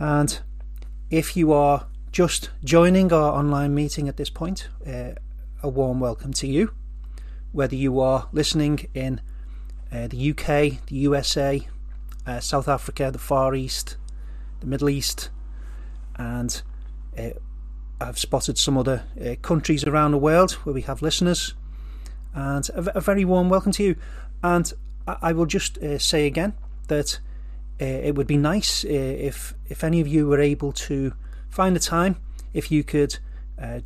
And if you are just joining our online meeting at this point, uh, a warm welcome to you. Whether you are listening in uh, the UK, the USA, uh, South Africa, the Far East, the Middle East, and uh, I've spotted some other uh, countries around the world where we have listeners. And a, very warm welcome to you. And I, I will just uh, say again that uh, it would be nice uh, if if any of you were able to find the time, if you could uh,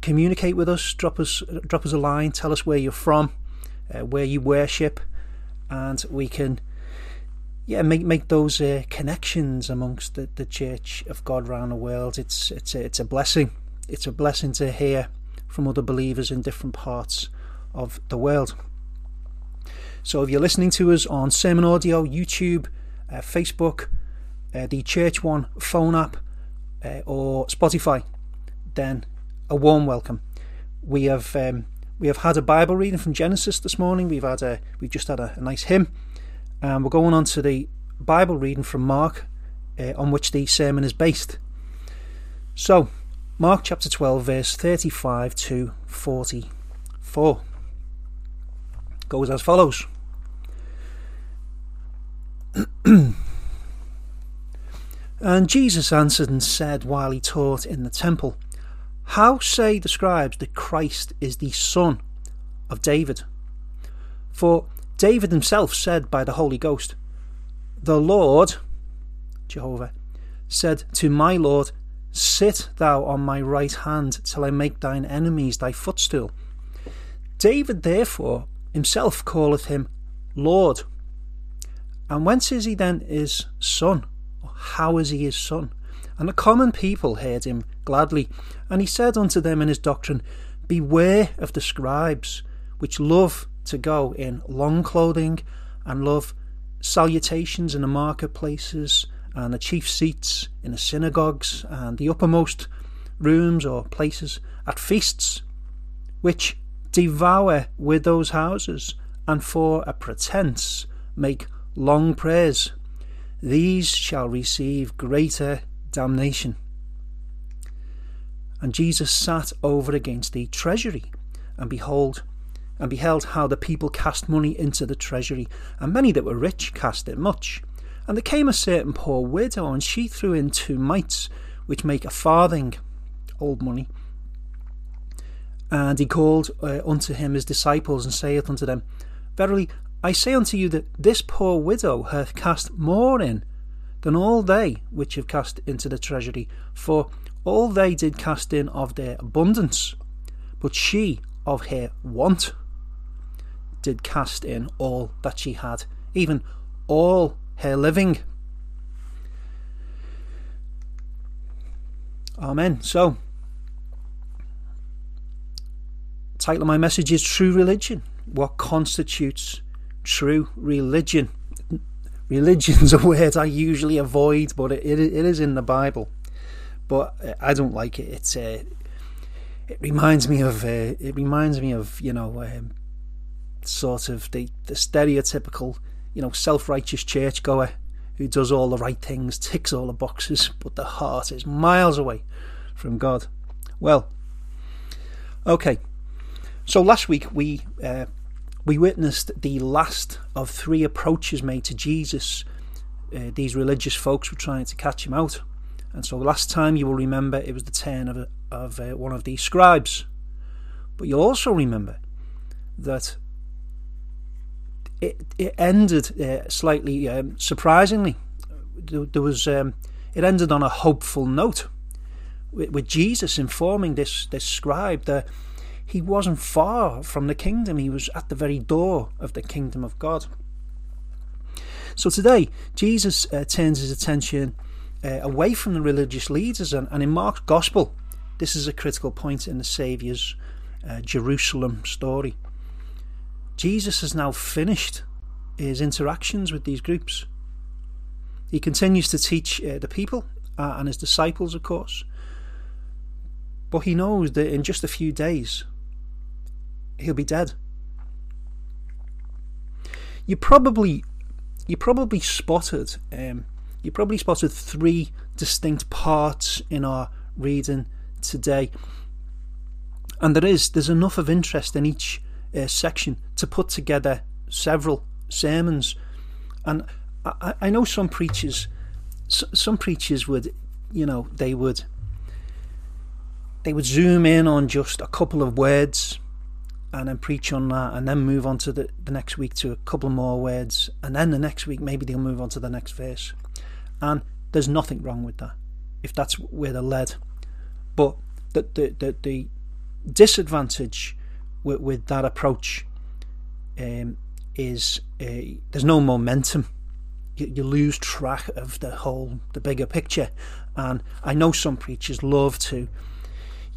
communicate with us, drop us drop us a line, tell us where you're from, where you worship, and we can yeah, make make those uh, connections amongst the, the Church of God around the world. It's it's a, it's a blessing. It's a blessing to hear from other believers in different parts of the world. So if you're listening to us on Sermon Audio, YouTube, uh, Facebook, uh, the Church One phone app, uh, or Spotify, then a warm welcome. We have um, we have had a Bible reading from Genesis this morning. We've had a we've just had a, a nice hymn and we're going on to the Bible reading from Mark, uh, on which the sermon is based. So, Mark chapter 12, verse 35 to 44 goes as follows. and Jesus answered and said while he taught in the temple, How say the scribes that Christ is the Son of David? For David himself said by the Holy Ghost, The Lord, Jehovah, said to my Lord, Sit thou on my right hand till I make thine enemies thy footstool. David therefore himself calleth him Lord. And whence is he then his son? How is he his son? And the common people heard him gladly. And he said unto them in his doctrine, Beware of the scribes, which love to go in long clothing and love salutations in the marketplaces and the chief seats in the synagogues and the uppermost rooms or places at feasts, which devour widows' houses and for a pretence make long prayers. These shall receive greater damnation. And Jesus sat over against the treasury, and behold, and beheld how the people cast money into the treasury, and many that were rich cast it much. And there came a certain poor widow, and she threw in two mites, which make a farthing, old money. And he called uh, unto him his disciples, and saith unto them, Verily, I say unto you that this poor widow hath cast more in than all they which have cast into the treasury, for all they did cast in of their abundance, but she of her want did cast in all that she had, even all her living. Amen. So, title of my message is True Religion. What constitutes true religion? Religion's a word I usually avoid, but it, it, it is in the Bible. But uh, I don't like it. It's uh, it reminds me of uh, it reminds me of you know um, sort of the, the stereotypical, you know, self righteous churchgoer who does all the right things, ticks all the boxes, but the heart is miles away from God. Well, okay. So last week we uh, we witnessed the last of three approaches made to Jesus. Uh, these religious folks were trying to catch him out, and so last time you will remember it was the turn of of uh, one of these scribes. But you'll also remember that it, it ended uh, slightly um, surprisingly. There, there was um, it ended on a hopeful note, with, with, Jesus informing this this scribe that he wasn't far from the kingdom; he was at the very door of the kingdom of God. So today, Jesus uh, turns his attention uh, away from the religious leaders, and, and, in Mark's gospel, this is a critical point in the Saviour's uh, Jerusalem story. Jesus has now finished his interactions with these groups. He continues to teach uh, the people uh, and his disciples, of course, but he knows that in just a few days he'll be dead. You probably you probably spotted um, you probably spotted three distinct parts in our reading today. And there is there's enough of interest in each uh, section to put together several sermons. And I, I know some preachers, some preachers would, you know, they would they would zoom in on just a couple of words and then preach on that and then move on to the, the next week to a couple more words and then the next week maybe they'll move on to the next verse. And there's nothing wrong with that if that's where they're led. But the the, the, the disadvantage with, with that approach um, is uh, there's no momentum. You, you lose track of the whole the bigger picture. And I know some preachers love to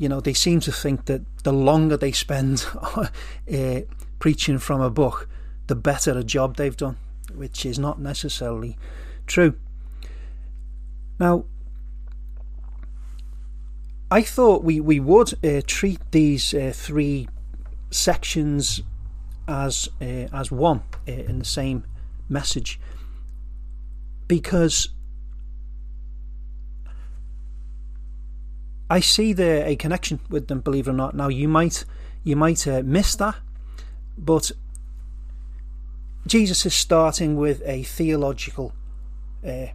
you know, they seem to think that the longer they spend uh, preaching from a book, the better a job they've done, which is not necessarily true. Now, I thought we, we would uh, treat these uh, three sections as as one in the same message because I see there a connection with them, believe it or not. Now you might you might uh, miss that, but Jesus is starting with a theological uh,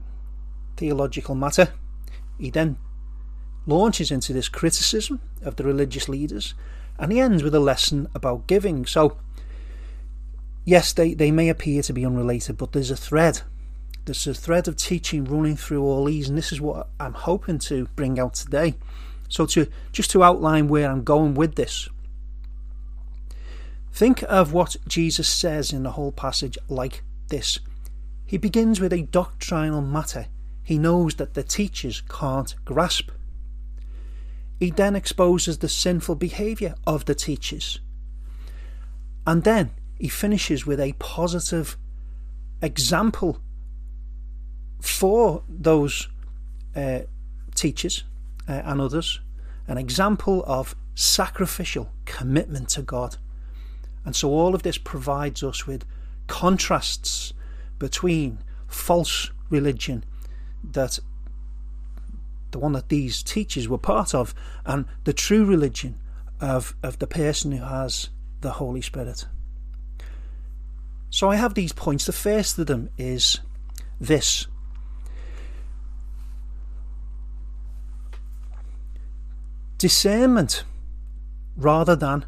theological matter. He then launches into this criticism of the religious leaders, and he ends with a lesson about giving. So, yes, they, they may appear to be unrelated, but there's a thread. There's a thread of teaching running through all these, and this is what I'm hoping to bring out today. So to just to outline where I'm going with this. Think of what Jesus says in the whole passage like this. He begins with a doctrinal matter he knows that the teachers can't grasp. He then exposes the sinful behaviour of the teachers. And then he finishes with a positive example for those uh, teachers uh, and others, an example of sacrificial commitment to God. And so all of this provides us with contrasts between false religion that the one that these teachers were part of and the true religion of, of the person who has the Holy Spirit. So I have these points. The first of them is this discernment rather than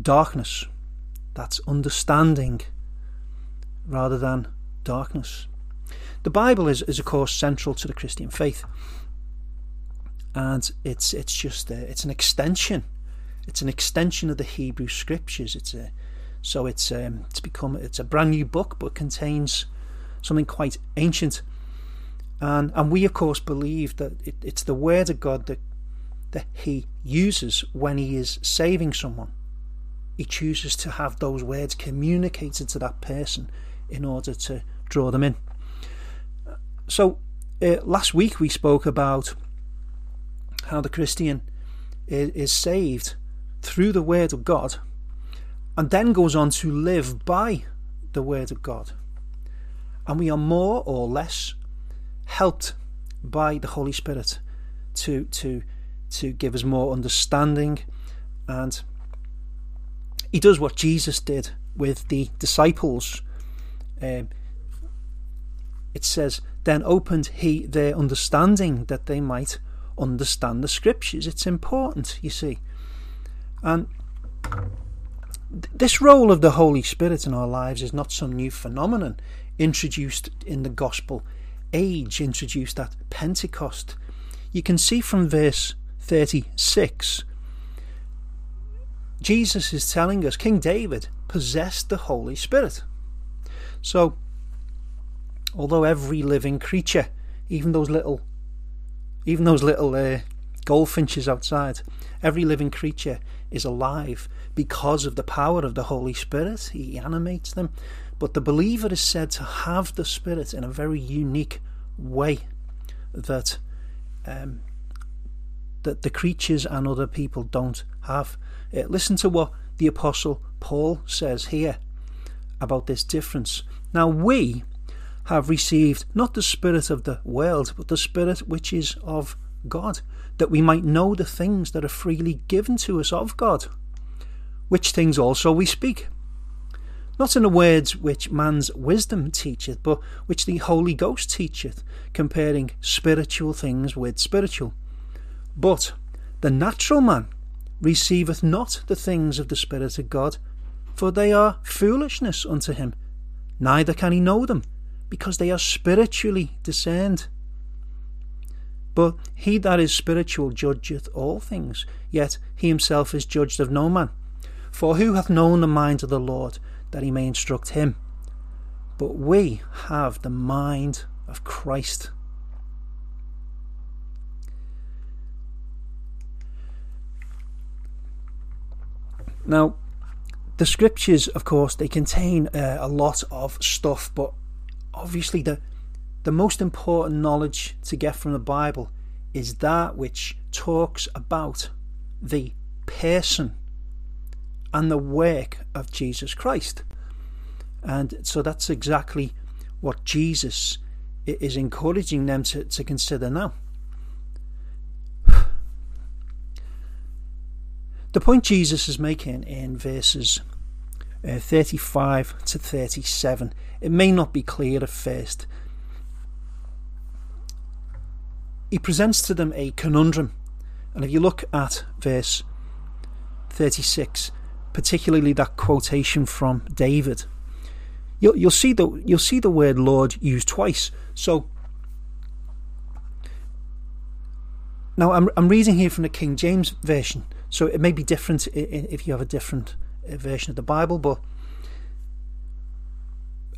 darkness. That's understanding rather than darkness. The Bible is, is of course central to the Christian faith, and it's it's just a, it's an extension. It's an extension of the Hebrew Scriptures. It's a so it's um, it's become it's a brand new book, but contains something quite ancient. And and we of course believe that it, it's the Word of God that that he uses when he is saving someone. He chooses to have those words communicated to that person in order to draw them in. So, uh, last week we spoke about how the Christian is, is saved through the Word of God and then goes on to live by the Word of God. And we are more or less helped by the Holy Spirit to, to to give us more understanding. And he does what Jesus did with the disciples. Um, it says, Then opened he their understanding that they might understand the scriptures. It's important, you see. And this role of the Holy Spirit in our lives is not some new phenomenon introduced in the gospel age, introduced at Pentecost. You can see from verse 36, Jesus is telling us King David possessed the Holy Spirit. So, although every living creature, even those little, even those little uh, goldfinches outside, every living creature is alive because of the power of the Holy Spirit. He animates them. But the believer is said to have the Spirit in a very unique way that um, that the creatures and other people don't have. Uh, listen to what the Apostle Paul says here about this difference. Now, we have received not the Spirit of the world, but the Spirit which is of God, that we might know the things that are freely given to us of God, which things also we speak. Not in the words which man's wisdom teacheth, but which the Holy Ghost teacheth, comparing spiritual things with spiritual. But the natural man receiveth not the things of the Spirit of God, for they are foolishness unto him, neither can he know them, because they are spiritually discerned. But he that is spiritual judgeth all things, yet he himself is judged of no man. For who hath known the mind of the Lord, that he may instruct him? But we have the mind of Christ. Now, the scriptures, of course, they contain uh, a lot of stuff, but obviously the the most important knowledge to get from the Bible is that which talks about the person and the work of Jesus Christ. And so that's exactly what Jesus is encouraging them to, to consider now. The point Jesus is making in verses uh, 35 to 37, it may not be clear at first. He presents to them a conundrum. And if you look at verse 36, particularly that quotation from David, you'll, you'll see the you'll see the word Lord used twice. So now I'm I'm reading here from the King James version, so it may be different if you have a different uh, version of the Bible, but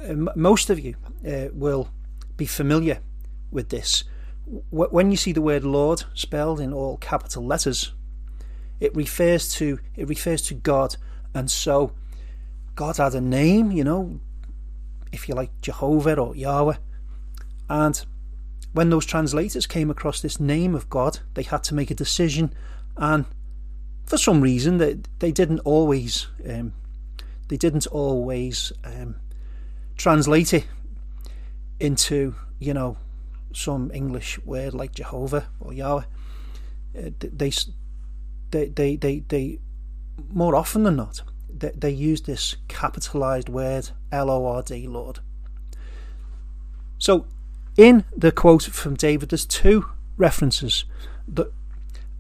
uh, most of you uh, will be familiar with this. When you see the word Lord spelled in all capital letters, it refers to it refers to God, and so God had a name, you know, if you like Jehovah or Yahweh, and when those translators came across this name of God, they had to make a decision, and for some reason they they didn't always um, they didn't always um, translate it into you know some English word like Jehovah or Yahweh. Uh, they, they they they they more often than not they, they use this capitalized word L O R D Lord. So in the quote from David, there's two references that,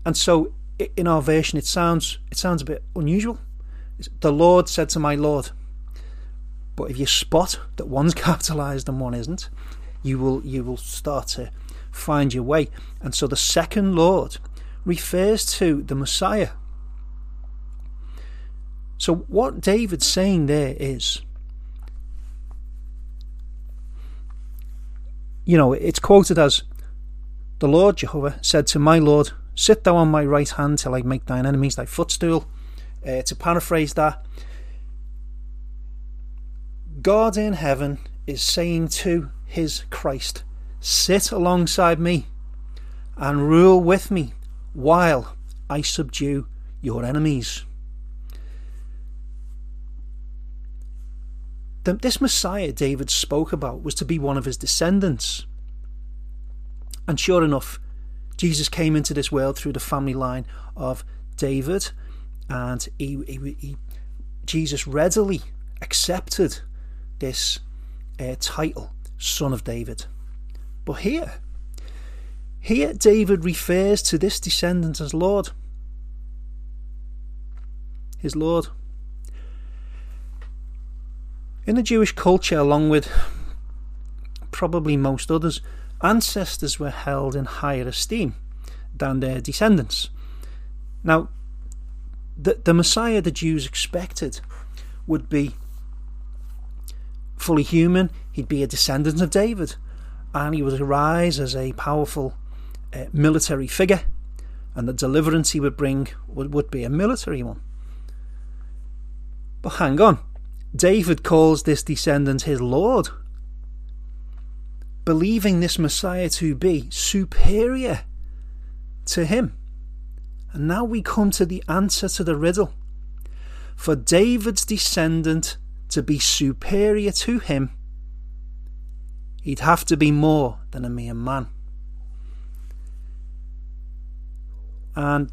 and so in our version, it sounds it sounds a bit unusual. The Lord said to my Lord. But if you spot that one's capitalized and one isn't, you will you will start to find your way. And so the second Lord refers to the Messiah. So what David's saying there is you know, it's quoted as the Lord Jehovah said to my Lord, Sit thou on my right hand till I make thine enemies thy footstool. Uh, to paraphrase that, God in heaven is saying to his Christ, Sit alongside me and rule with me while I subdue your enemies. The, this Messiah David spoke about was to be one of his descendants. And sure enough, Jesus came into this world through the family line of David, and he, he, he Jesus readily accepted this uh, title, Son of David. But here, here David refers to this descendant as Lord. His Lord. In the Jewish culture, along with probably most others, ancestors were held in higher esteem than their descendants. Now, the, the Messiah the Jews expected would be fully human, he'd be a descendant of David, and he would arise as a powerful uh, military figure, and the deliverance he would bring would, would be a military one. But hang on, David calls this descendant his Lord believing this Messiah to be superior to him. And now we come to the answer to the riddle. For David's descendant to be superior to him, He'd have to be more than a mere man. And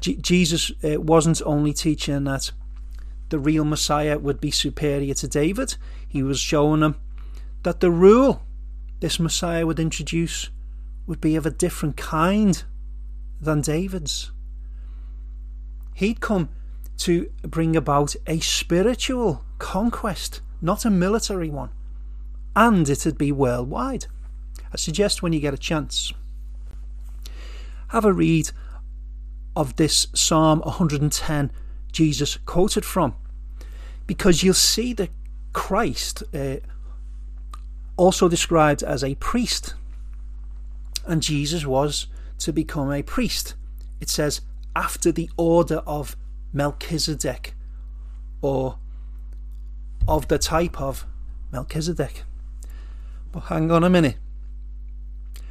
Jesus uh, wasn't only teaching that the real Messiah would be superior to David, he was showing them that the rule this Messiah would introduce would be of a different kind than David's. He'd come to bring about a spiritual conquest, not a military one, and it'd be worldwide. I suggest when you get a chance, have a read of this Psalm 110 Jesus quoted from, because you'll see that Christ, uh, also described as a priest, and Jesus was to become a priest. It says, after the order of Melchizedek, or of the type of Melchizedek. But hang on a minute.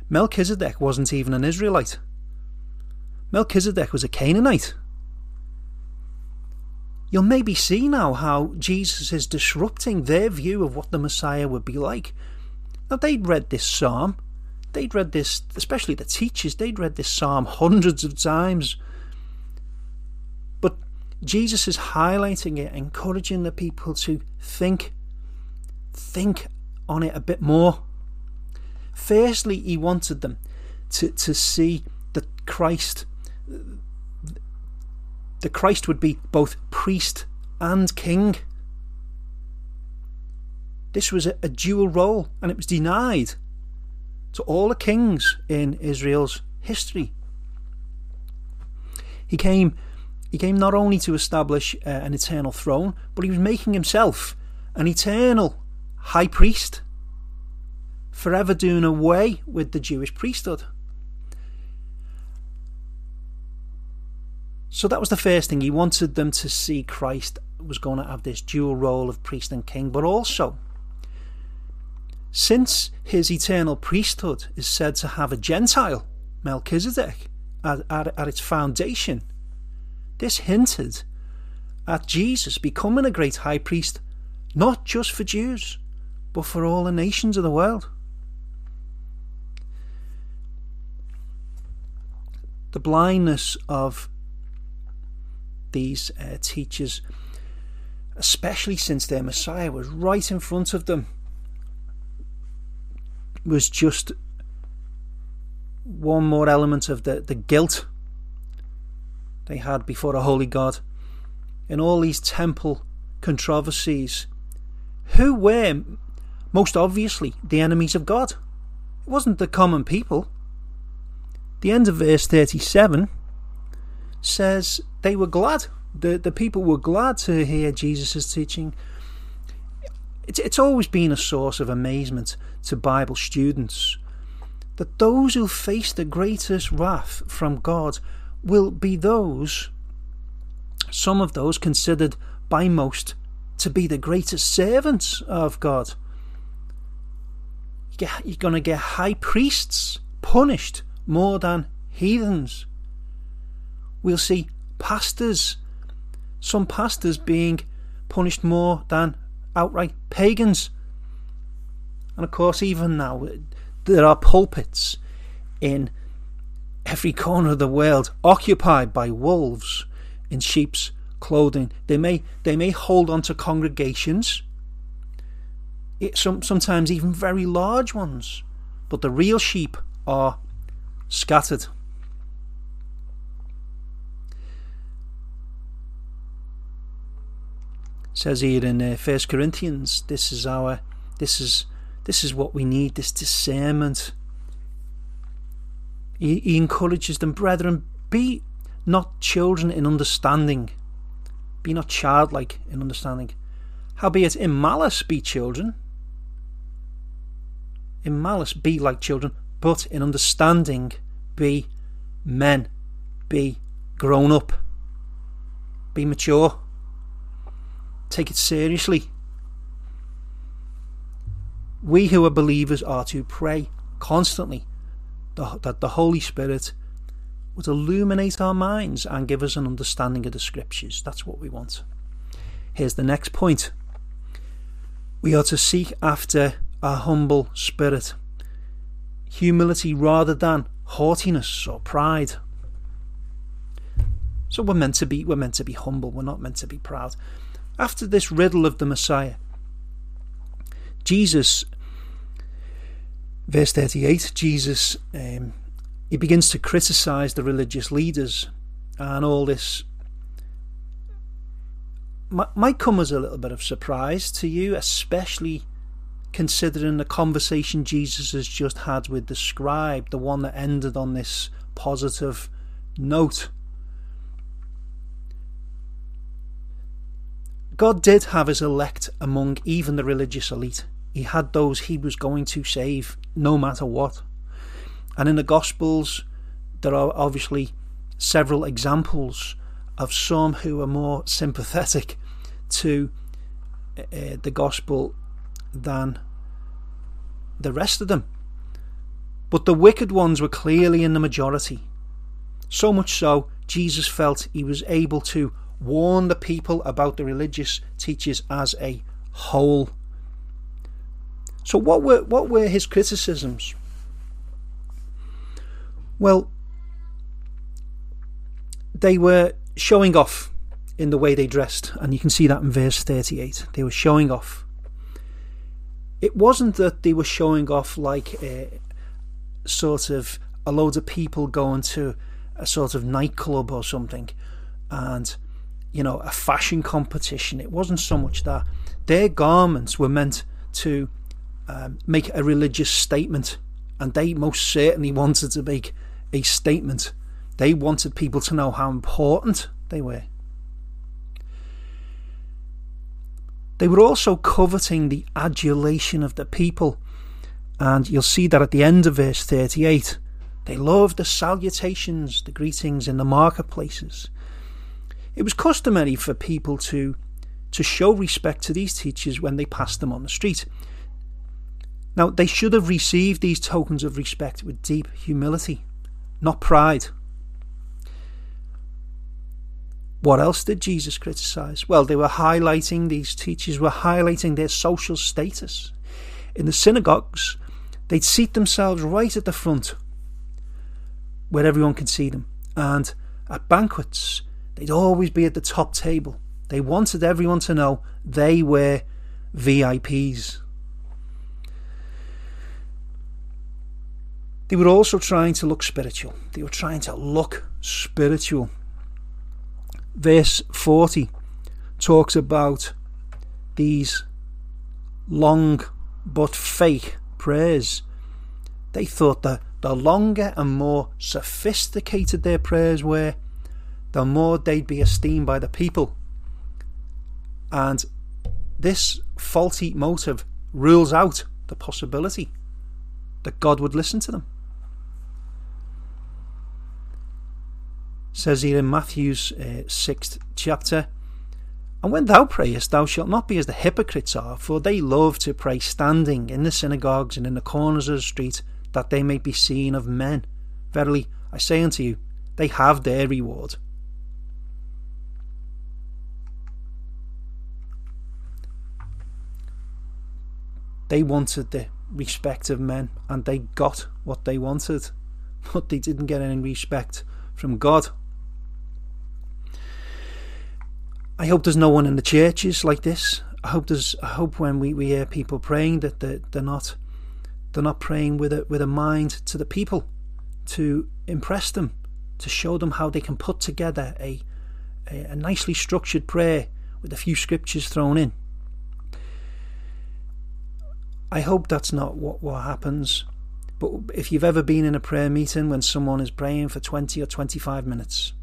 Melchizedek wasn't even an Israelite. Melchizedek was a Canaanite. You'll maybe see now how Jesus is disrupting their view of what the Messiah would be like. Now, they'd read this psalm, they'd read this, especially the teachers, they'd read this psalm hundreds of times. But Jesus is highlighting it, encouraging the people to think, think on it a bit more. Firstly, he wanted them to, to see that Christ the Christ would be both priest and king. This was a, a dual role, and it was denied to all the kings in Israel's history. He came, he came not only to establish uh, an eternal throne, but he was making himself an eternal high priest, forever doing away with the Jewish priesthood. So that was the first thing. He wanted them to see Christ was going to have this dual role of priest and king, but also, since his eternal priesthood is said to have a Gentile, Melchizedek, at, at, at its foundation, this hinted at Jesus becoming a great high priest, not just for Jews, but for all the nations of the world. The blindness of these uh, teachers, especially since their Messiah was right in front of them, was just one more element of the, the guilt they had before a holy God. In all these temple controversies, who were most obviously the enemies of God? It wasn't the common people. The end of verse 37 says they were glad. The, the people were glad to hear Jesus' teaching. It's, it's always been a source of amazement to Bible students that those who face the greatest wrath from God will be those, some of those considered by most to be the greatest servants of God. You're going to get high priests punished more than heathens we'll see pastors, some pastors being punished more than outright pagans. And of course, even now, there are pulpits in every corner of the world occupied by wolves in sheep's clothing. They may they may hold on to congregations, it, some, sometimes even very large ones, but the real sheep are scattered. Says here in uh, First Corinthians, this is our, this is this is what we need. This discernment. He, he encourages them, brethren, be not children in understanding, be not childlike in understanding. Howbeit in malice be children, in malice be like children, but in understanding be men, be grown up, be mature. Take it seriously. We who are believers are to pray constantly that the Holy Spirit would illuminate our minds and give us an understanding of the Scriptures. That's what we want. Here's the next point we are to seek after a humble spirit, humility rather than haughtiness or pride. So we're meant to be we're meant to be humble, we're not meant to be proud. After this riddle of the Messiah, Jesus verse 38 Jesus um, he begins to criticize the religious leaders and all this might come as a little bit of surprise to you, especially considering the conversation Jesus has just had with the scribe, the one that ended on this positive note. God did have his elect among even the religious elite. He had those he was going to save no matter what. And in the Gospels, there are obviously several examples of some who are more sympathetic to uh, the gospel than the rest of them. But the wicked ones were clearly in the majority. So much so, Jesus felt he was able to warn the people about the religious teachers as a whole. So, what were, what were his criticisms? Well, they were showing off in the way they dressed, and you can see that in verse 38. They were showing off. It wasn't that they were showing off like a, sort of a load of people going to a sort of nightclub or something and you know a fashion competition it wasn't so much that their garments were meant to um, make a religious statement and they most certainly wanted to make a statement they wanted people to know how important they were They were also coveting the adulation of the people. And you'll see that at the end of verse 38. They loved the salutations, the greetings in the marketplaces. It was customary for people to, to show respect to these teachers when they passed them on the street. Now, they should have received these tokens of respect with deep humility, not pride. What else did Jesus criticize? Well, they were highlighting, these teachers were highlighting their social status. In the synagogues, they'd seat themselves right at the front where everyone could see them. And at banquets, they'd always be at the top table. They wanted everyone to know they were VIPs. They were also trying to look spiritual. They were trying to look spiritual verse 40 talks about these long but fake prayers. They thought that the longer and more sophisticated their prayers were, the more they'd be esteemed by the people. And this faulty motive rules out the possibility that God would listen to them. says here in Matthew's uh, sixth chapter. And when thou prayest, thou shalt not be as the hypocrites are, for they love to pray standing in the synagogues and in the corners of the street, that they may be seen of men. Verily, I say unto you, they have their reward. They wanted the respect of men, and they got what they wanted, but they didn't get any respect from God. I hope there's no one in the churches like this. I hope there's. I hope when we, we hear people praying that they're, they're not they're not praying with a with a mind to the people, to impress them, to show them how they can put together a a, a nicely structured prayer with a few scriptures thrown in. I hope that's not what, what happens. But if you've ever been in a prayer meeting when someone is praying for 20 or 25 minutes,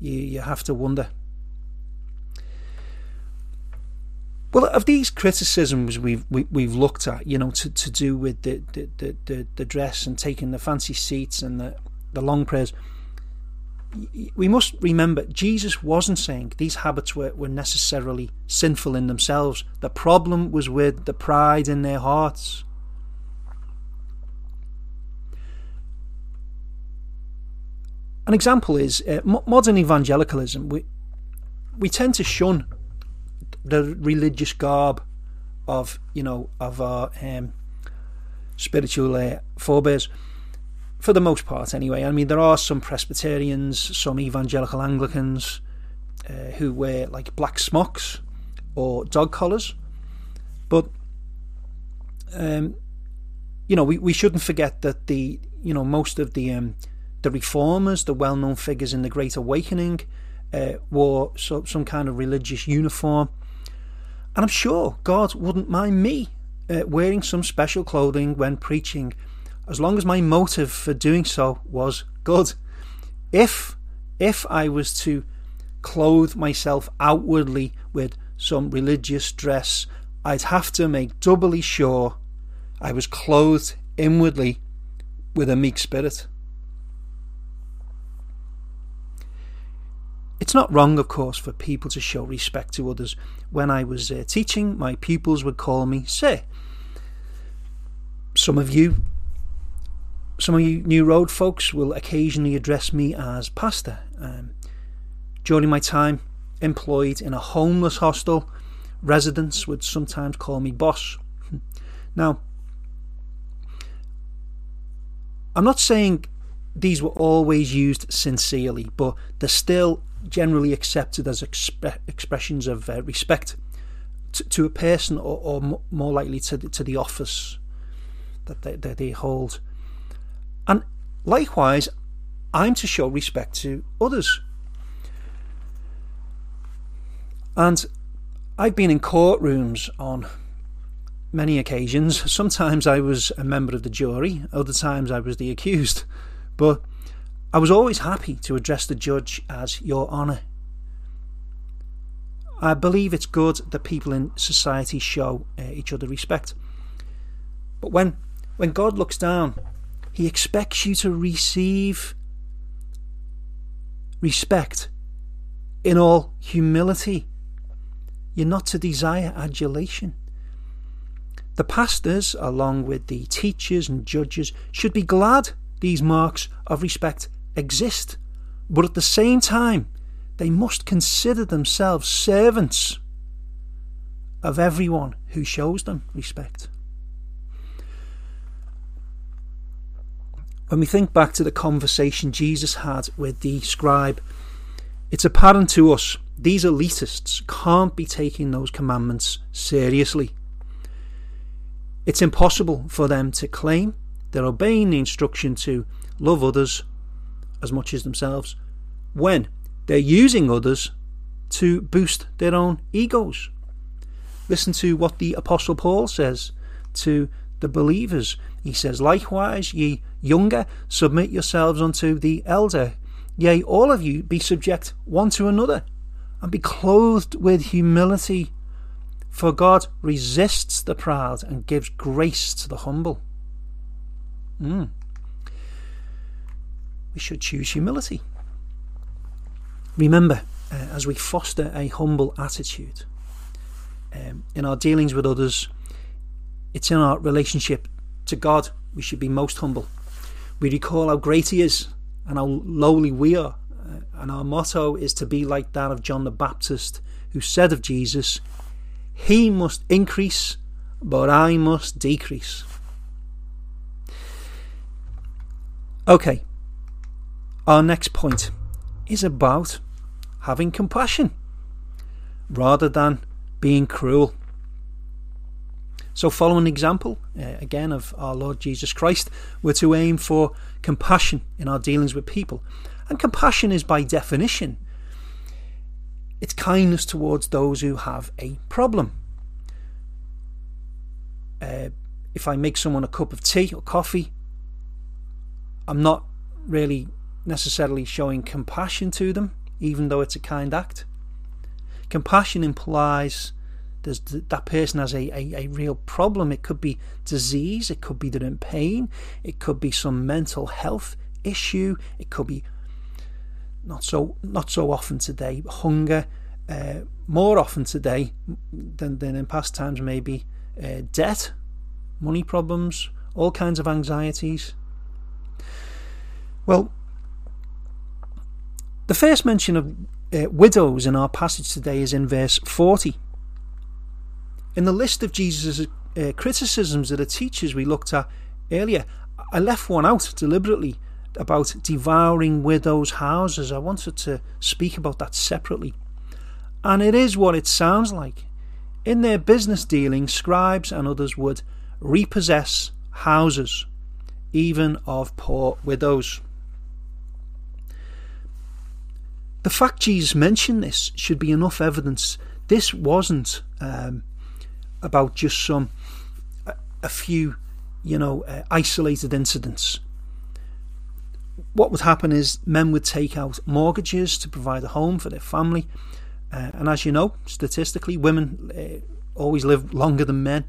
you, you have to wonder Well, of these criticisms we've we, have we have looked at, you know, to, to do with the, the, the, the, dress and taking the fancy seats and the, the long prayers, we must remember Jesus wasn't saying these habits were, were necessarily sinful in themselves. The problem was with the pride in their hearts. An example is uh, modern evangelicalism. We, we tend to shun the religious garb of you know of our um, spiritual uh, forebears for the most part anyway. I mean there are some presbyterians some evangelical anglicans uh, who wear like black smocks or dog collars. But um, you know we, we shouldn't forget that the you know most of the um, the reformers the well-known figures in the great awakening uh, wore so, some kind of religious uniform. And i'm sure god wouldn't mind me uh, wearing some special clothing when preaching, as long as my motive for doing so was good. If if I was to clothe myself outwardly with some religious dress, I'd have to make doubly sure I was clothed inwardly with a meek spirit. It's not wrong, of course, for people to show respect to others. When I was uh, teaching, my pupils would call me Sir, some of you, some of you New Road folks, will occasionally address me as pastor. Um, during my time employed in a homeless hostel, residents would sometimes call me boss. Now, I'm not saying these were always used sincerely, but they're still generally accepted as exp- expressions of uh, respect to, to, a person or, or more likely to the, to the office that they, that they hold. Likewise, I'm to show respect to others. And I've been in courtrooms on many occasions. Sometimes I was a member of the jury, other times I was the accused. But I was always happy to address the judge as Your Honour. I believe it's good that people in society show uh, each other respect. But when when God looks down, He expects you to receive respect in all humility. You're not to desire adulation. The pastors, along with the teachers and judges, should be glad these marks of respect exist, but at the same time, they must consider themselves servants of everyone who shows them respect. When we think back to the conversation Jesus had with the scribe, it's apparent to us these elitists can't be taking those commandments seriously. It's impossible for them to claim they're obeying the instruction to love others as much as themselves when they're using others to boost their own egos. Listen to what the Apostle Paul says to the believers. He says, Likewise, ye younger, submit yourselves unto the elder. Yea, all of you be subject one to another, and be clothed with humility. For God resists the proud and gives grace to the humble. Mm. We should choose humility. Remember, uh, as we foster a humble attitude um, in our dealings with others, it's in our relationship to God we should be most humble. We recall how great He is and how lowly we are. Uh, and our motto is to be like that of John the Baptist, who said of Jesus, He must increase, but I must decrease. Okay, our next point is about having compassion rather than being cruel. So, follow an example, uh, again, of our Lord Jesus Christ, we're to aim for compassion in our dealings with people. And compassion is, by definition, it's kindness towards those who have a problem. Uh, if I make someone a cup of tea or coffee, I'm not really necessarily showing compassion to them, even though it's a kind act. Compassion implies there's that person has a, a, a real problem. It could be disease, it could be they're in pain, it could be some mental health issue, it could be not so not so often today hunger, uh, more often today than, than in past times maybe uh, debt, money problems, all kinds of anxieties. Well, the first mention of uh, widows in our passage today is in verse 40. In the list of Jesus' uh, criticisms of the teachers we looked at earlier, I left one out deliberately about devouring widows' houses. I wanted to speak about that separately. And it is what it sounds like. In their business dealings, scribes and others would repossess houses, even of poor widows. The fact Jesus mentioned this should be enough evidence. This wasn't um, about just some a, a few, you know, uh, isolated incidents. What would happen is men would take out mortgages to provide a home for their family, uh, and as you know, statistically, women uh, always live longer than men.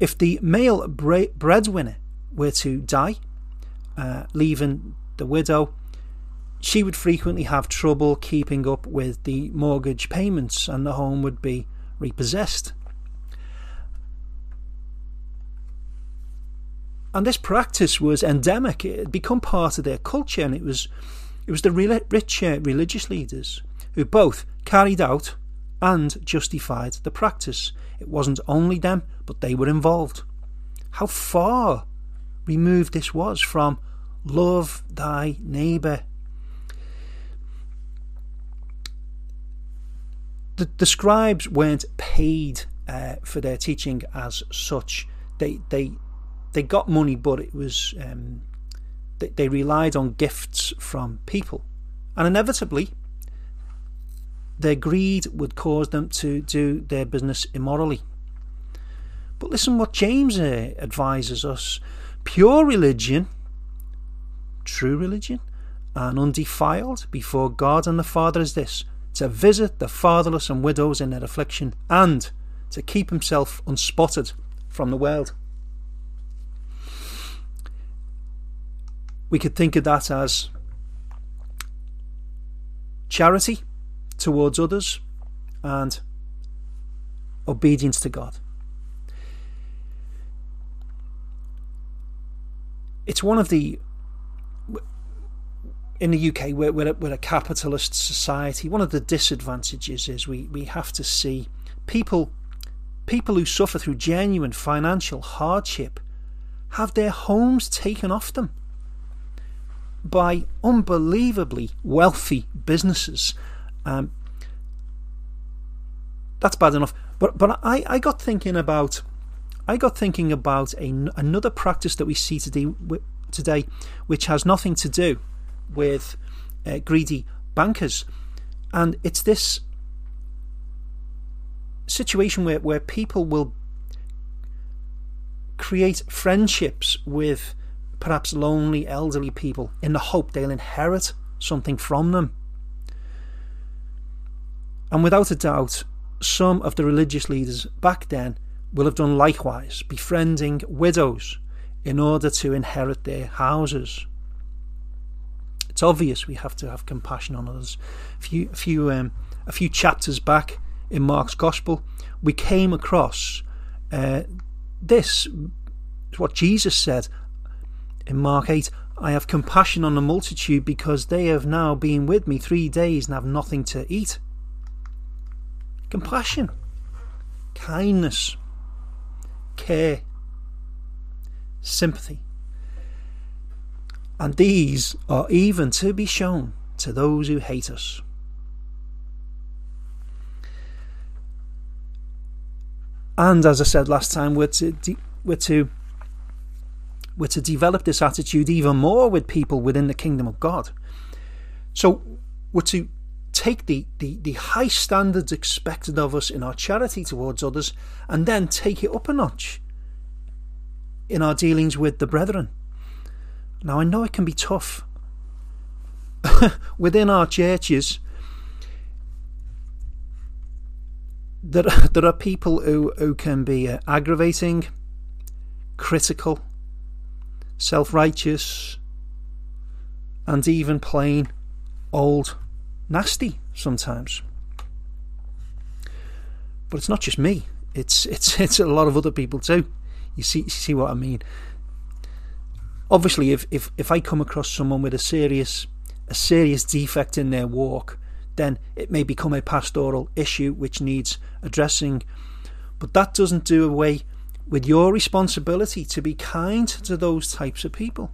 If the male breadwinner were to die, uh, leaving the widow, she would frequently have trouble keeping up with the mortgage payments and the home would be repossessed. And this practice was endemic. It had become part of their culture, and it was it was the rich uh, religious leaders who both carried out and justified the practice. It wasn't only them, but they were involved. How far removed this was from love thy neighbour. The, the scribes weren't paid uh, for their teaching as such. They they they got money, but it was um, they, they relied on gifts from people, and inevitably their greed would cause them to do their business immorally. But listen what James uh, advises us pure religion, true religion, and undefiled before God and the Father is this to visit the fatherless and widows in their affliction and to keep himself unspotted from the world. We could think of that as charity towards others and obedience to God. It's one of the in the UK, we're, we're, a, we're a capitalist society. One of the disadvantages is we, we have to see people people who suffer through genuine financial hardship have their homes taken off them by unbelievably wealthy businesses um, that's bad enough. But but I, I got thinking about I got thinking about a, another practice that we see today today, which has nothing to do with uh, greedy bankers, and it's this situation where, where people will create friendships with perhaps lonely elderly people in the hope they'll inherit something from them. And without a doubt, some of the religious leaders back then will have done likewise, befriending widows in order to inherit their houses. It's obvious we have to have compassion on others. A few, a few, um, a few chapters back in Mark's Gospel, we came across uh, this, what Jesus said in Mark 8 I have compassion on the multitude because they have now been with me three days and have nothing to eat compassion, kindness, care, sympathy. And these are even to be shown to those who hate us. And as I said last time, we're to, de- we're to we're to develop this attitude even more with people within the kingdom of God. So we're to take the, the, the high standards expected of us in our charity towards others and then take it up a notch in our dealings with the brethren. Now, I know it can be tough. Within our churches, there, there are people who, who can be uh, aggravating, critical, self righteous, and even plain old nasty sometimes. But it's not just me. It's it's it's a lot of other people too. You see see what I mean? Obviously, if if if I come across someone with a serious a serious defect in their walk, then it may become a pastoral issue which needs addressing. But that doesn't do away with your responsibility to be kind to those types of people.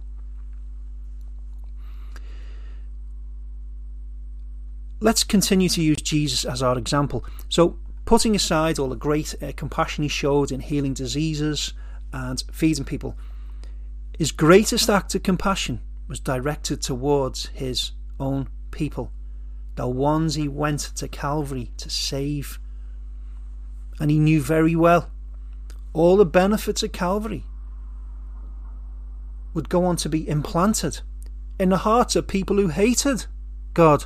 Let's continue to use Jesus as our example. So, putting aside all the great uh, compassion he showed in healing diseases and feeding people, his greatest act of compassion was directed towards his own people, the ones he went to Calvary to save. And he knew very well all the benefits of Calvary would go on to be implanted in the hearts of people who hated God.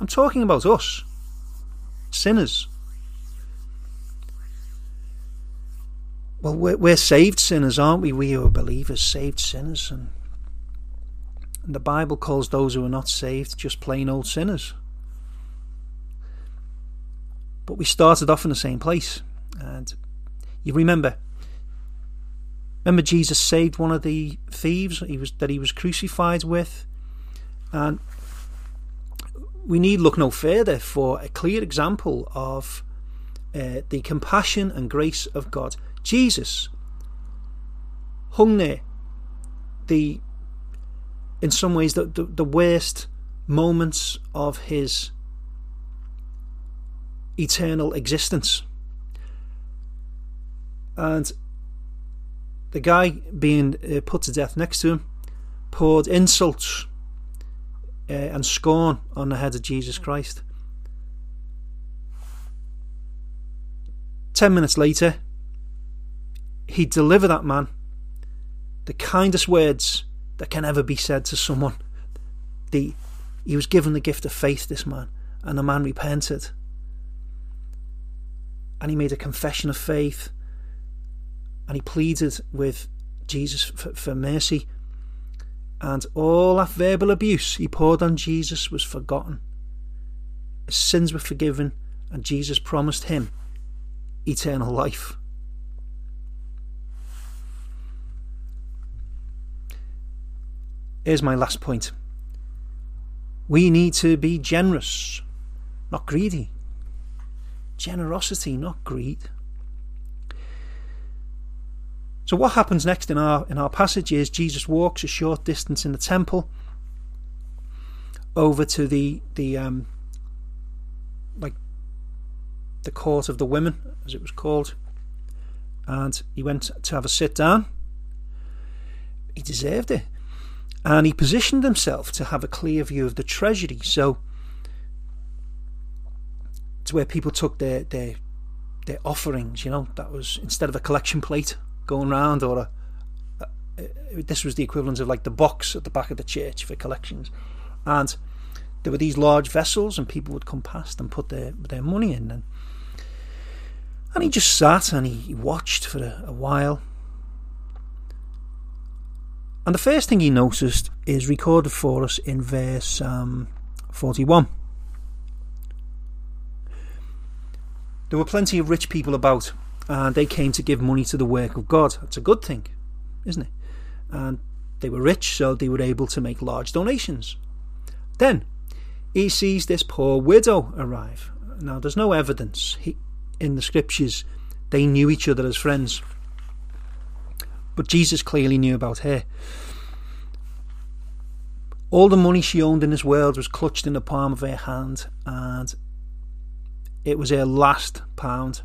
I'm talking about us, sinners. Well, we're, we're saved sinners, aren't we? We who are believers, saved sinners. And, and the Bible calls those who are not saved just plain old sinners. But we started off in the same place. And you remember, remember Jesus saved one of the thieves he was that he was crucified with, and we need look no further for a clear example of uh, the compassion and grace of God. Jesus. Hung there, the in some ways the, the, the worst moments of his eternal existence. And the guy being uh, put to death next to him poured insults uh, and scorn on the head of Jesus Christ. Ten minutes later, he delivered that man the kindest words that can ever be said to someone. The, he was given the gift of faith, this man, and the man repented. And he made a confession of faith and he pleaded with Jesus for, for mercy. And all that verbal abuse he poured on Jesus was forgotten. His sins were forgiven, and Jesus promised him eternal life. Here's my last point. We need to be generous, not greedy. Generosity, not greed. So what happens next in our in our passage is Jesus walks a short distance in the temple over to the the um, like the court of the women, as it was called, and he went to have a sit down. He deserved it, and he positioned himself to have a clear view of the treasury. So, to where people took their their their offerings, you know, that was instead of a collection plate going round, or a, this was the equivalent of like the box at the back of the church for collections, and there were these large vessels, and people would come past and put their their money in, and and he just sat and he watched for a, a while. And the first thing he noticed is recorded for us in verse um, 41. There were plenty of rich people about, and they came to give money to the work of God. That's a good thing, isn't it? And they were rich, so they were able to make large donations. Then he sees this poor widow arrive. Now, there's no evidence he, in the scriptures they knew each other as friends, but Jesus clearly knew about her. All the money she owned in this world was clutched in the palm of her hand, and it was her last pound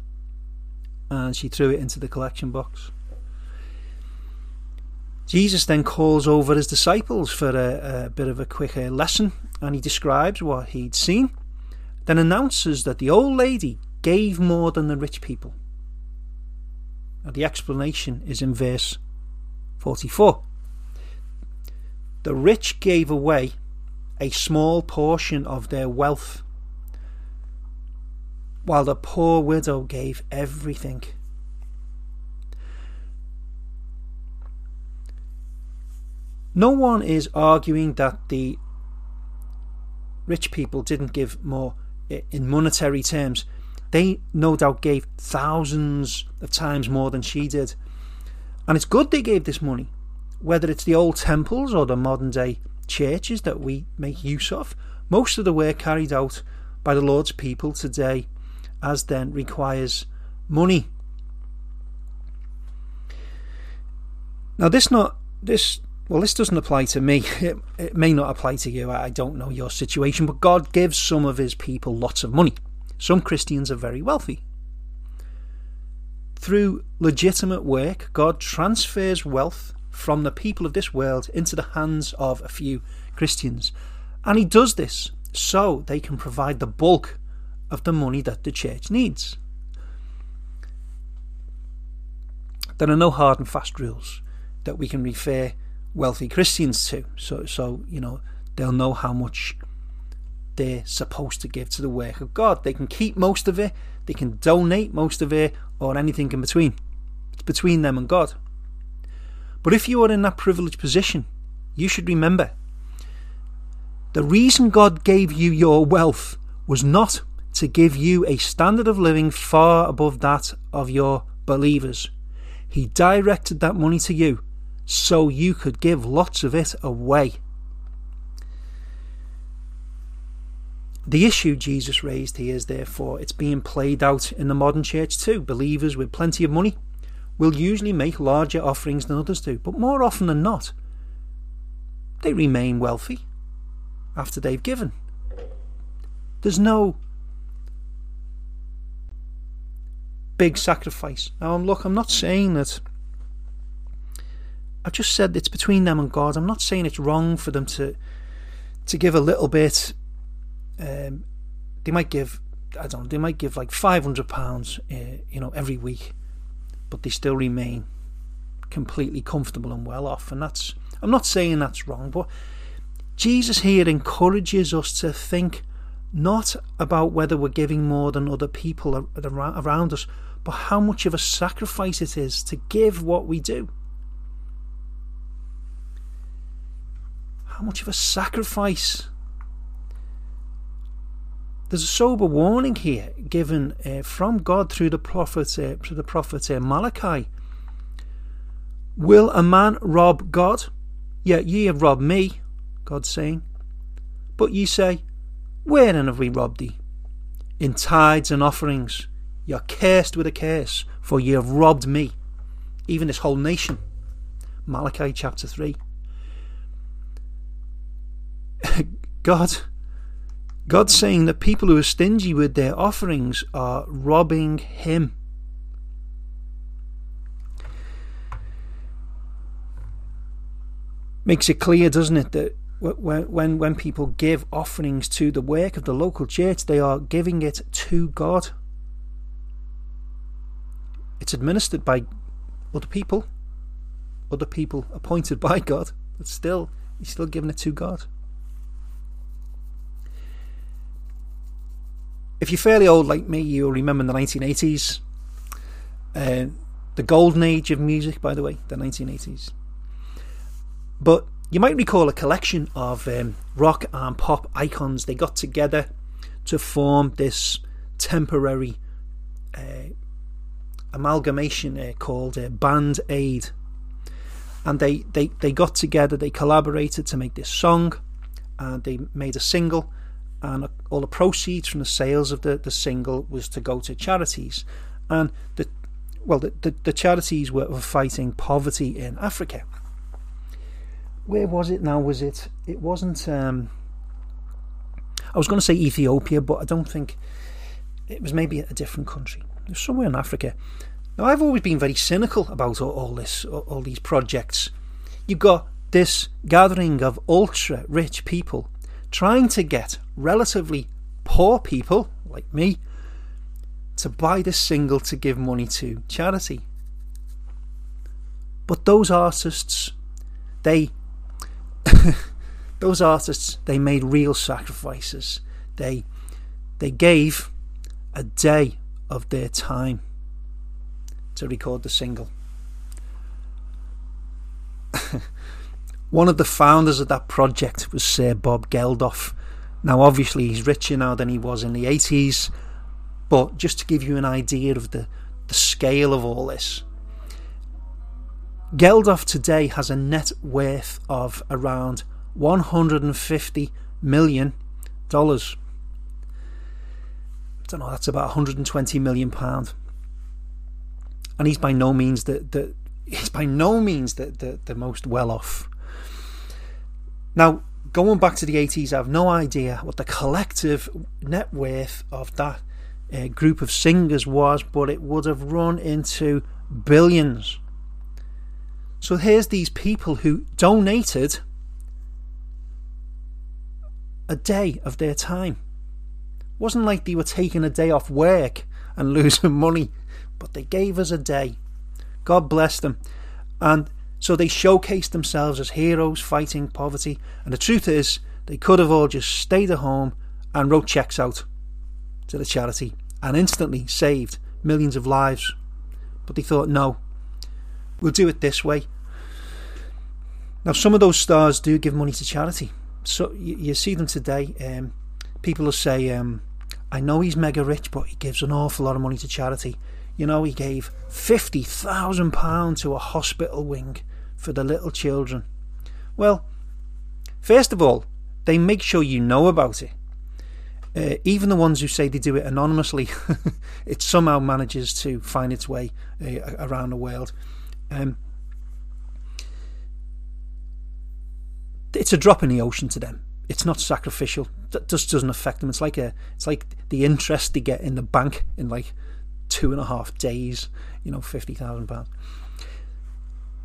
and she threw it into the collection box. Jesus then calls over his disciples for a, a bit of a quicker lesson and he describes what he'd seen, then announces that the old lady gave more than the rich people. And the explanation is in verse 44. The rich gave away a small portion of their wealth while the poor widow gave everything. No one is arguing that the rich people didn't give more in monetary terms. They no doubt gave thousands of times more than she did. And it's good they gave this money, whether it's the old temples or the modern day churches that we make use of. Most of the work carried out by the Lord's people today as then requires money. Now, this not this well, this doesn't apply to me. It, it may not apply to you. I don't know your situation, but God gives some of His people lots of money. Some Christians are very wealthy. Through legitimate work, God transfers wealth from the people of this world into the hands of a few Christians. And He does this so they can provide the bulk of the money that the church needs. There are no hard and fast rules that we can refer wealthy Christians to. So, so you know, they'll know how much they're supposed to give to the work of God. They can keep most of it, they can donate most of it, or anything in between. It's between them and God. But if you are in that privileged position, you should remember the reason God gave you your wealth was not to give you a standard of living far above that of your believers. He directed that money to you so you could give lots of it away. The issue Jesus raised here is therefore it's being played out in the modern church too. Believers with plenty of money will usually make larger offerings than others do, but more often than not, they remain wealthy after they've given. There's no big sacrifice. Now, look, I'm not saying that I've just said it's between them and God. I'm not saying it's wrong for them to to give a little bit. Um, they might give, I don't know, they might give like five hundred pounds, uh, you know, every week, but they still remain completely comfortable and well off. And that's, I'm not saying that's wrong, but Jesus here encourages us to think not about whether we're giving more than other people around us, but how much of a sacrifice it is to give what we do. How much of a sacrifice? There's a sober warning here given uh, from God through the prophet, uh, through the prophet uh, Malachi. Will a man rob God? Yet ye have robbed me, God's saying. But ye say, Wherein have we robbed thee? In tithes and offerings. You're cursed with a curse, for ye have robbed me, even this whole nation. Malachi chapter 3. God, God's saying that people who are stingy with their offerings are robbing Him. Makes it clear, doesn't it, that when, when, when people give offerings to the work of the local church, they are giving it to God. It's administered by other people, other people appointed by God, but still, he's still giving it to God. If you're fairly old like me, you'll remember the 1980s. Uh, the golden age of music, by the way, the 1980s. But you might recall a collection of um, rock and pop icons. They got together to form this temporary uh, amalgamation uh, called uh, Band Aid. And they, they, they got together, they collaborated to make this song, and they made a single and all the proceeds from the sales of the, the single was to go to charities. And the well, the, the, the charities were, fighting poverty in Africa. Where was it now? Was it? It wasn't. Um, I was going to say Ethiopia, but I don't think it was. Maybe a different country. It was somewhere in Africa. Now, I've always been very cynical about all, all this, all, all these projects. You've got this gathering of ultra rich people trying to get relatively poor people like me to buy this single to give money to charity. But those artists, they those artists they made real sacrifices. They they gave a day of their time to record the single. One of the founders of that project was Sir Bob Geldof. Now, obviously, he's richer now than he was in the 80s, but just to give you an idea of the, the scale of all this, Geldof today has a net worth of around 150 million dollars. I don't know, that's about 120 million pound. and he's by no means the, the he's by no means the, the, the most well off. Now, going back to the 80s, I have no idea what the collective net worth of that uh, group of singers was, but it would have run into billions. So here's these people who donated a day of their time. It wasn't like they were taking a day off work and losing money, but they gave us a day. God bless them. And so they showcased themselves as heroes fighting poverty. And the truth is, they could have all just stayed at home and wrote checks out to the charity and instantly saved millions of lives. But they thought, no, we'll do it this way. Now, some of those stars do give money to charity. So you, you see them today. Um, people will say, um, I know he's mega rich, but he gives an awful lot of money to charity. You know, he gave £50,000 to a hospital wing for the little children. Well, first of all, they make sure you know about it. Uh, even the ones who say they do it anonymously, it somehow manages to find its way uh, around the world. Um, it's a drop in the ocean to them. It's not sacrificial. That just doesn't affect them. It's like a, it's like the interest they get in the bank in like two and a half days. You know, fifty thousand pounds.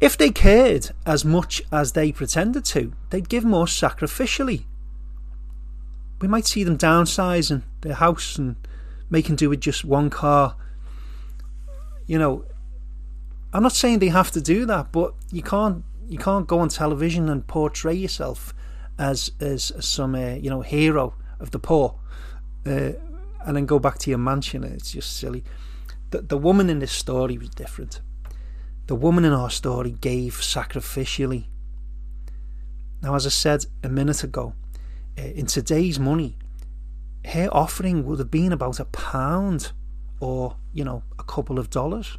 If they cared as much as they pretended to, they'd give more sacrificially. We might see them downsizing their house and making do with just one car. You know, I'm not saying they have to do that, but you can't you can't go on television and portray yourself as as some uh, you know hero of the poor, uh, and then go back to your mansion. It's just silly. The the woman in this story was different. The woman in our story gave sacrificially. Now, as I said a minute ago, uh, in today's money, her offering would have been about a pound or you know a couple of dollars.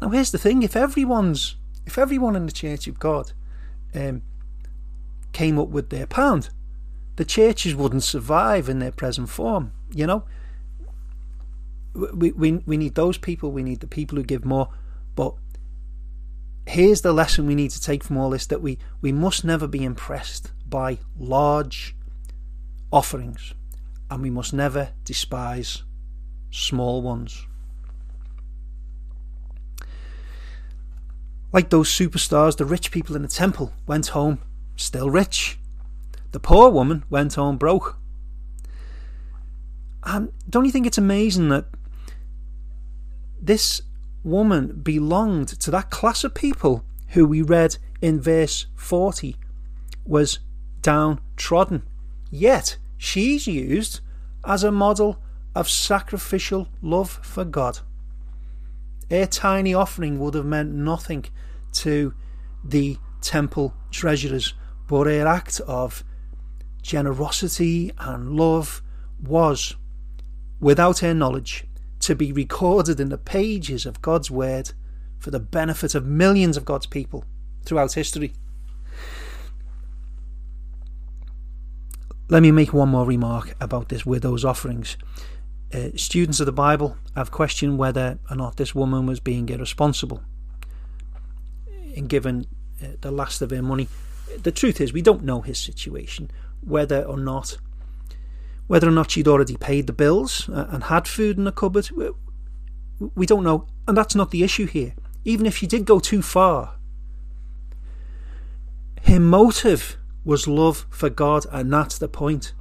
Now, here's the thing: if everyone's, if everyone in the Church of God um, came up with their pound, the churches wouldn't survive in their present form. You know, we we we need those people. We need the people who give more. But here's the lesson we need to take from all this: that we we must never be impressed by large offerings, and we must never despise small ones. Like those superstars, the rich people in the temple went home still rich. The poor woman went home broke. And don't you think it's amazing that this woman belonged to that class of people who we read in verse 40 was downtrodden? Yet she's used as a model of sacrificial love for God. A tiny offering would have meant nothing to the temple treasurers, but her act of generosity and love was, without her knowledge, to be recorded in the pages of God's Word for the benefit of millions of God's people throughout history. Let me make one more remark about this widow's offerings. Uh, students of the Bible have questioned whether or not this woman was being irresponsible in giving uh, the last of her money. The truth is, we don't know his situation, whether or not whether or not she'd already paid the bills uh, and had food in the cupboard. We don't know, and that's not the issue here. Even if she did go too far, her motive was love for God, and that's the point.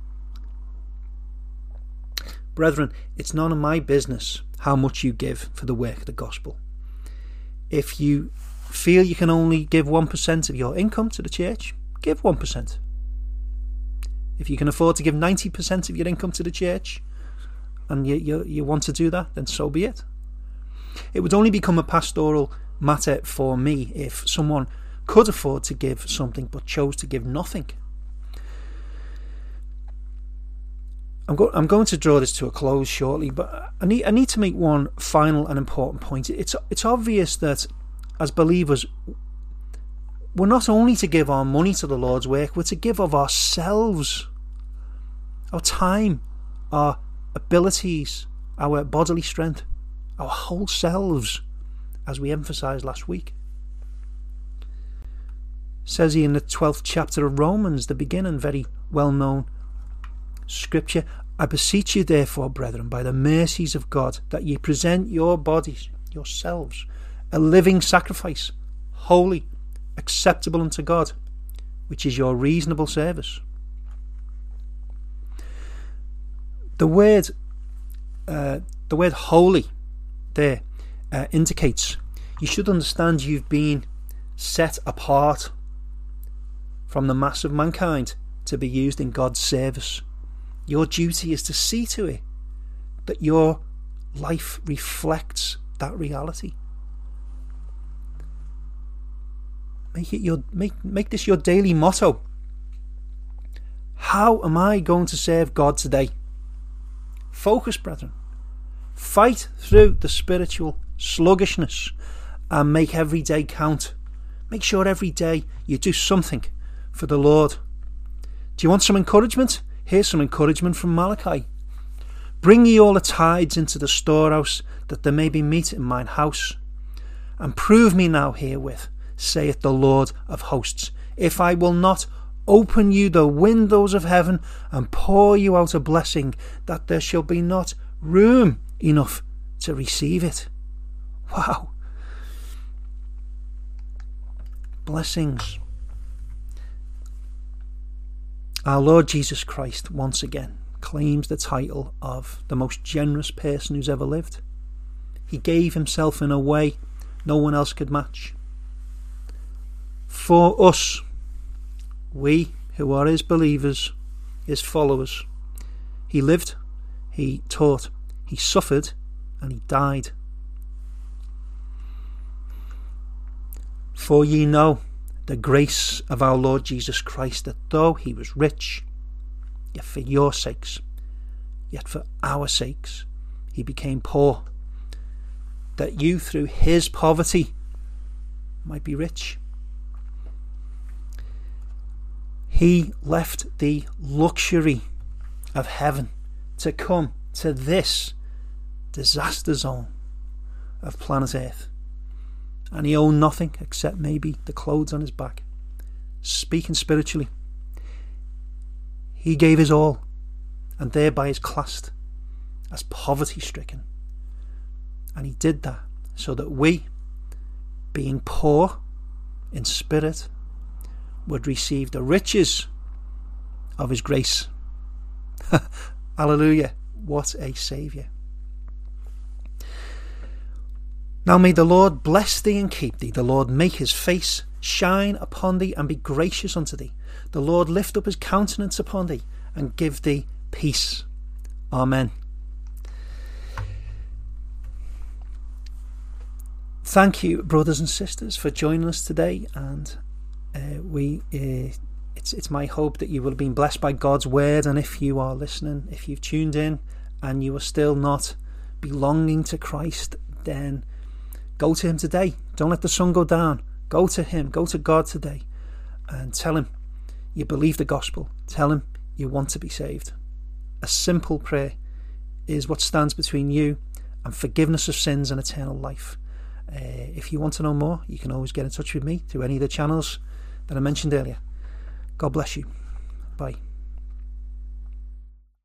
Brethren, it's none of my business how much you give for the work of the gospel. If you feel you can only give 1% of your income to the church, give 1%. If you can afford to give 90% of your income to the church and you, you, you want to do that, then so be it. It would only become a pastoral matter for me if someone could afford to give something but chose to give nothing. I'm, go- I'm going to draw this to a close shortly, but I need I need to make one final and important point. It's it's obvious that as believers we're not only to give our money to the Lord's work, we're to give of ourselves, our time, our abilities, our bodily strength, our whole selves, as we emphasized last week. Says he in the 12th chapter of Romans, the beginning, very well known scripture. I beseech you, therefore, brethren, by the mercies of God, that ye present your bodies, yourselves, a living sacrifice, holy, acceptable unto God, which is your reasonable service. The word, uh, the word holy, there uh, indicates you should understand you've been set apart from the mass of mankind to be used in God's service. Your duty is to see to it that your life reflects that reality. Make it your make make this your daily motto. How am I going to serve God today? Focus, brethren. Fight through the spiritual sluggishness and make every day count. Make sure every day you do something for the Lord. Do you want some encouragement? Here's some encouragement from Malachi. Bring ye all the tithes into the storehouse, that there may be meat in mine house. And prove me now herewith, saith the Lord of hosts, if I will not open you the windows of heaven and pour you out a blessing, that there shall be not room enough to receive it. Wow. Blessings. Our Lord Jesus Christ, once again, claims the title of the most generous person who's ever lived. He gave himself in a way no one else could match. For us, we who are his believers, his followers, he lived, he taught, he suffered, and he died. For ye know the grace of our Lord Jesus Christ, that though he was rich, yet for your sakes, yet for our sakes, he became poor, that you through his poverty might be rich. He left the luxury of heaven to come to this disaster zone of planet Earth. And he owned nothing except maybe the clothes on his back. Speaking spiritually, he gave his all, and thereby is classed as poverty stricken. And he did that so that we, being poor in spirit, would receive the riches of his grace. Hallelujah. What a Saviour. Now may the Lord bless thee and keep thee. The Lord make his face shine upon thee and be gracious unto thee. The Lord lift up his countenance upon thee and give thee peace. Amen. Thank you, brothers and sisters, for joining us today. And uh, we, uh, it's it's my hope that you will have been blessed by God's word. And if you are listening, if you've tuned in, and you are still not belonging to Christ, then Go to Him today. Don't let the sun go down. Go to Him. Go to God today and tell Him you believe the gospel. Tell Him you want to be saved. A simple prayer is what stands between you and forgiveness of sins and eternal life. Uh, if you want to know more, you can always get in touch with me through any of the channels that I mentioned earlier. God bless you. Bye.